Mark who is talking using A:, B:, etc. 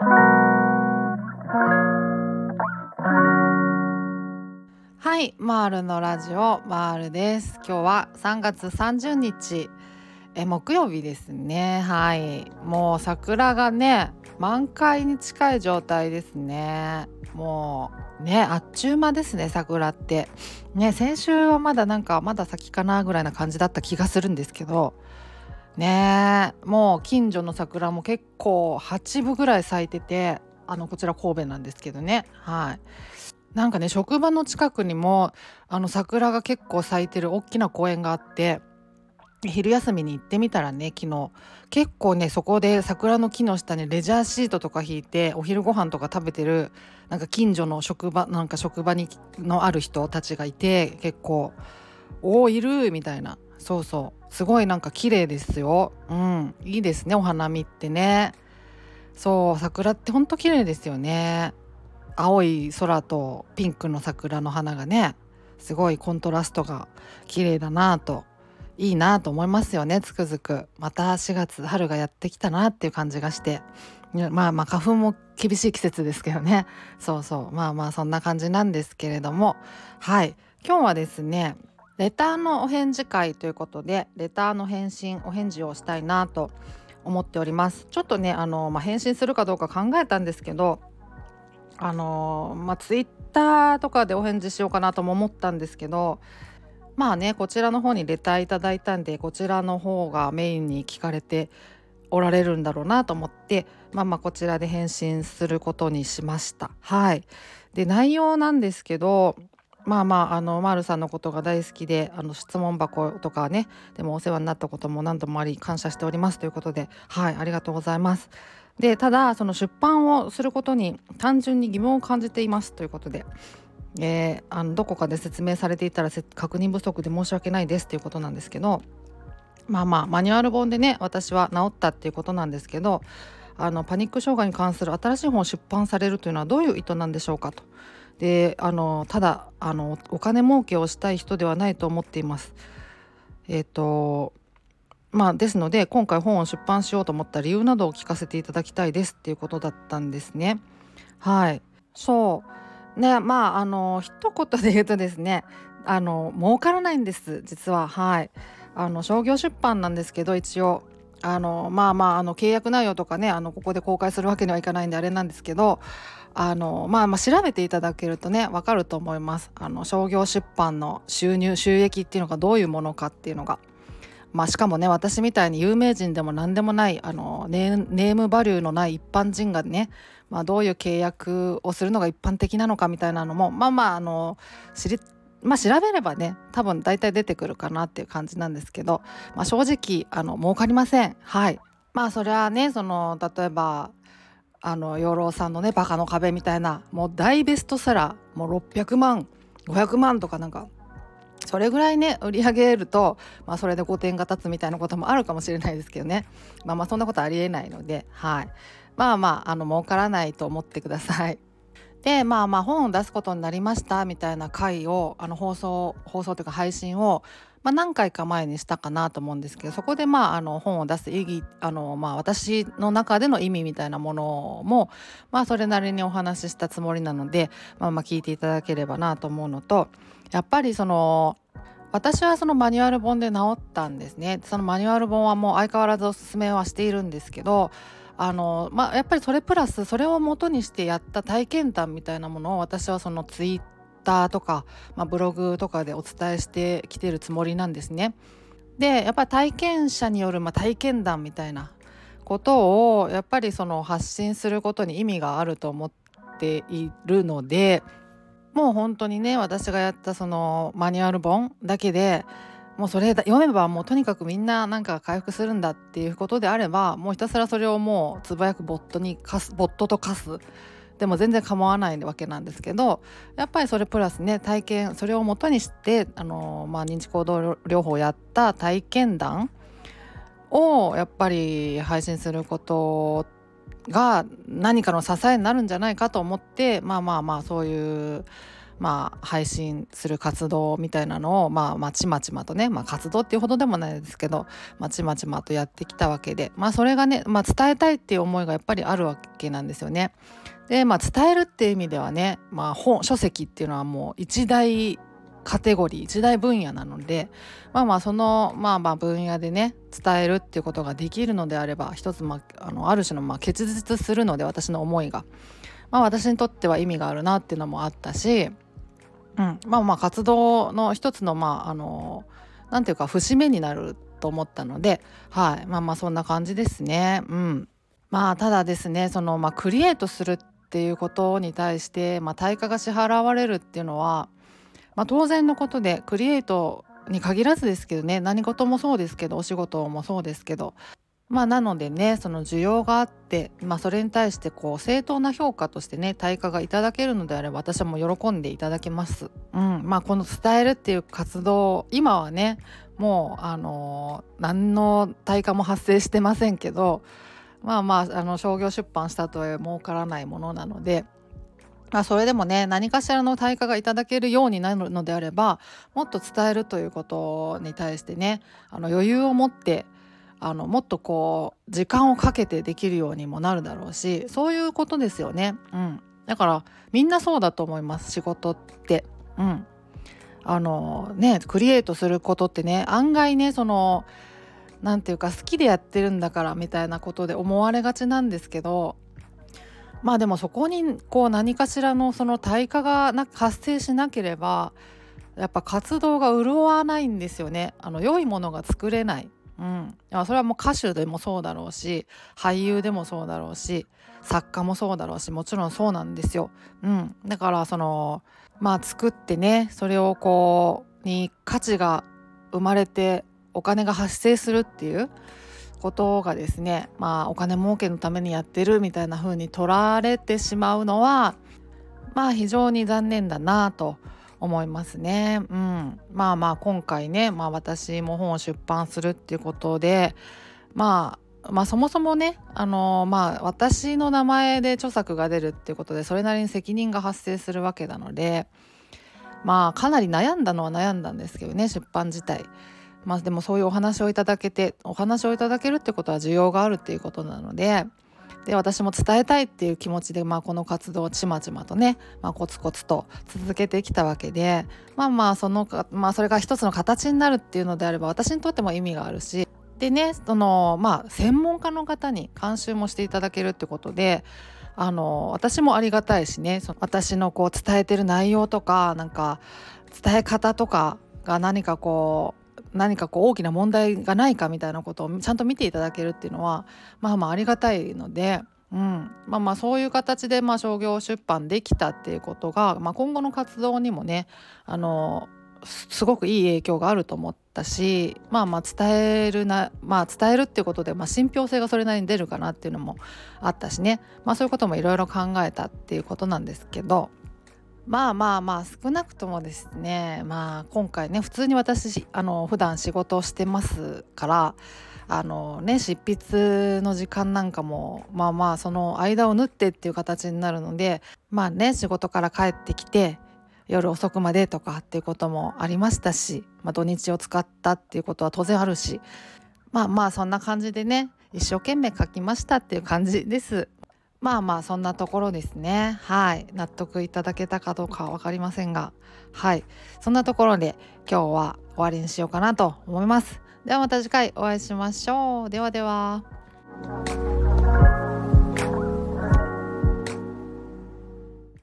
A: はいマールのラジオマールです。今日は3月30日え木曜日ですね。はいもう桜がね満開に近い状態ですね。もうねあっちゅう間ですね桜って。ね先週はまだなんかまだ先かなぐらいな感じだった気がするんですけどね。もう近所の桜も結構8分ぐらい咲いててあのこちら神戸なんですけどね。はい。なんかね職場の近くにもあの桜が結構咲いてる大きな公園があって昼休みに行ってみたらね昨日結構ねそこで桜の木の下にレジャーシートとか引いてお昼ご飯とか食べてるなんか近所の職場なんか職場にのある人たちがいて結構「おおいる!」みたいな。そうそう。すごいなんか綺麗ですよ。うん。いいですねお花見ってね。そう桜ってほんと綺麗ですよね。青い空とピンクの桜の花がね。すごいコントラストが綺麗だなといいなと思いますよねつくづく。また4月春がやってきたなっていう感じがして。まあまあ花粉も厳しい季節ですけどね。そうそう。まあまあそんな感じなんですけれども。はい。今日はですねレターのお返事会ということでレターの返信お返事をしたいなと思っておりますちょっとねあの、まあ、返信するかどうか考えたんですけどあのまあツイッターとかでお返事しようかなとも思ったんですけどまあねこちらの方にレターいただいたんでこちらの方がメインに聞かれておられるんだろうなと思ってまあまあこちらで返信することにしました。はいで内容なんですけどまあまああのマールさんのことが大好きであの質問箱とかねでもお世話になったことも何度もあり感謝しておりますということではいありがとうございます。でただその出版をすることに単純に疑問を感じていますということで、えー、あのどこかで説明されていたら確認不足で申し訳ないですということなんですけどまあまあマニュアル本でね私は治ったっていうことなんですけどあのパニック障害に関する新しい本を出版されるというのはどういう意図なんでしょうかと。であのただあのお金儲けをしたい人ではないと思っています。えっ、ー、とまあ、ですので今回本を出版しようと思った理由などを聞かせていただきたいですっていうことだったんですね。はい。そう。ねまああの一言で言うとですねあの儲からないんです実は。はい。あの商業出版なんですけど一応。あのまあまああの契約内容とかねあのここで公開するわけにはいかないんであれなんですけどあのまあまあ調べていただけるとねわかると思います。あの商業出版の収入収益っていうのがどういうものかっていうのが。まあ、しかもね私みたいに有名人でも何でもないあのネームバリューのない一般人がね、まあ、どういう契約をするのが一般的なのかみたいなのもまあまああの知りまあ調べればね多分大体出てくるかなっていう感じなんですけど、まあ、正直あの儲かりません。はい。まあそれはねその例えばあの養老さんのね「バカの壁」みたいなもう大ベストセラーもう600万500万とかなんかそれぐらいね売り上げると、まあ、それで5点が立つみたいなこともあるかもしれないですけどねまあまあそんなことありえないのではいまあまああの儲からないと思ってください。でまあまあ本を出すことになりましたみたいな回をあの放送放送というか配信を、まあ、何回か前にしたかなと思うんですけどそこでまああの本を出す意義あの、まあ、私の中での意味みたいなものも、まあ、それなりにお話ししたつもりなので、まあ、まあ聞いていただければなと思うのとやっぱりその私はそのマニュアル本で治ったんですねそのマニュアル本はもう相変わらずおすすめはしているんですけどあの、まあ、やっぱりそれプラスそれを元にしてやった体験談みたいなものを私はそのツイッターとか、まあ、ブログとかでお伝えしてきてるつもりなんですね。でやっぱり体験者によるまあ体験談みたいなことをやっぱりその発信することに意味があると思っているのでもう本当にね私がやったそのマニュアル本だけでもうそれ読めばもうとにかくみんななんか回復するんだっていうことであればもうひたすらそれをもうつぶやくボットに貸すボットと貸す。でも全然構わないわけなんですけどやっぱりそれプラスね体験それをもとにしてあの、まあ、認知行動療法をやった体験談をやっぱり配信することが何かの支えになるんじゃないかと思ってまあまあまあそういうまあ、配信する活動みたいなのを、まあ、まちまちまとね、まあ、活動っていうほどでもないですけどまちまちまとやってきたわけで、まあ、それがね、まあ、伝えたいっていう思いがやっぱりあるわけなんですよね。で、まあ、伝えるっていう意味ではね、まあ、本書籍っていうのはもう一大カテゴリー一大分野なのでまあまあそのまあまあ分野でね伝えるっていうことができるのであれば一つ、まあ、あのある種のまあ結実するので私の思いが、まあ、私にとっては意味があるなっていうのもあったし、うん、まあまあ活動の一つのまああのなんていうか節目になると思ったのではい。まあまあそんな感じですね。うん、まあただですねそのまあクリエイトするっていうことに対して、まあ、対価が支払われるっていうのはまあ、当然のことでクリエイトに限らずですけどね何事もそうですけどお仕事もそうですけどまあなのでねその需要があって、まあ、それに対してこう正当な評価としてね対価がいただけるのであれば私はもう喜んでいただけます。うんまあ、この伝えるっていう活動今はねもうあの何の対価も発生してませんけどまあまああの商業出版したとは儲からないものなのでまあ、それでもね何かしらの対価がいただけるようになるのであればもっと伝えるということに対してねあの余裕を持ってあのもっとこう時間をかけてできるようにもなるだろうしそういうことですよね。うん、だからみんなそうだと思います仕事って。うん、あのねクリエイトすることってね案外ねその何て言うか好きでやってるんだからみたいなことで思われがちなんですけどまあでもそこにこう何かしらのその対価がな発生しなければやっぱ活動が潤わないんですよね。あの良いものが作れない、うん、それはもう歌手でもそうだろうし俳優でもそうだろうし作家もそうだろうしもちろんそうなんですよ、うん、だからそのまあ作ってねそれをこうに価値が生まれてお金が発生するっていうことがですねまあお金儲けのためにやってるみたいな風に取られてしまうのはまあ非常に残念だなと思いますね。うん、まあまあ今回ね、まあ、私も本を出版するっていうことでまあまあそもそもねあのまあ私の名前で著作が出るっていうことでそれなりに責任が発生するわけなのでまあかなり悩んだのは悩んだんですけどね出版自体。まあでもそういうお話をいただけてお話をいただけるってことは需要があるっていうことなのでで私も伝えたいっていう気持ちで、まあ、この活動をちまちまとね、まあ、コツコツと続けてきたわけでまあまあそのか、まあ、それが一つの形になるっていうのであれば私にとっても意味があるしでねそのまあ専門家の方に監修もしていただけるってことであの私もありがたいしねその私のこう伝えてる内容とかなんか伝え方とかが何かこう何かこう大きな問題がないかみたいなことをちゃんと見ていただけるっていうのはまあまあありがたいので、うん、まあまあそういう形でまあ商業出版できたっていうことが、まあ、今後の活動にもねあのすごくいい影響があると思ったしまあまあ伝えるなまあ伝えるっていうことで、まあ、信憑性がそれなりに出るかなっていうのもあったしね。まあそういうこともいろいろ考えたっていうことなんですけどまあまあまあ少なくともですねまあ今回ね普通に私あの普段仕事をしてますからあのね執筆の時間なんかもまあまあその間を縫ってっていう形になるのでまあね仕事から帰ってきて夜遅くまでとかっていうこともありましたし、まあ、土日を使ったっていうことは当然あるしまあまあそんな感じでね一生懸命書きましたっていう感じです。まあまあそんなところですね。はい。納得いただけたかどうかは分かりませんが。はい。そんなところで今日は終わりにしようかなと思います。ではまた次回お会いしましょう。ではでは。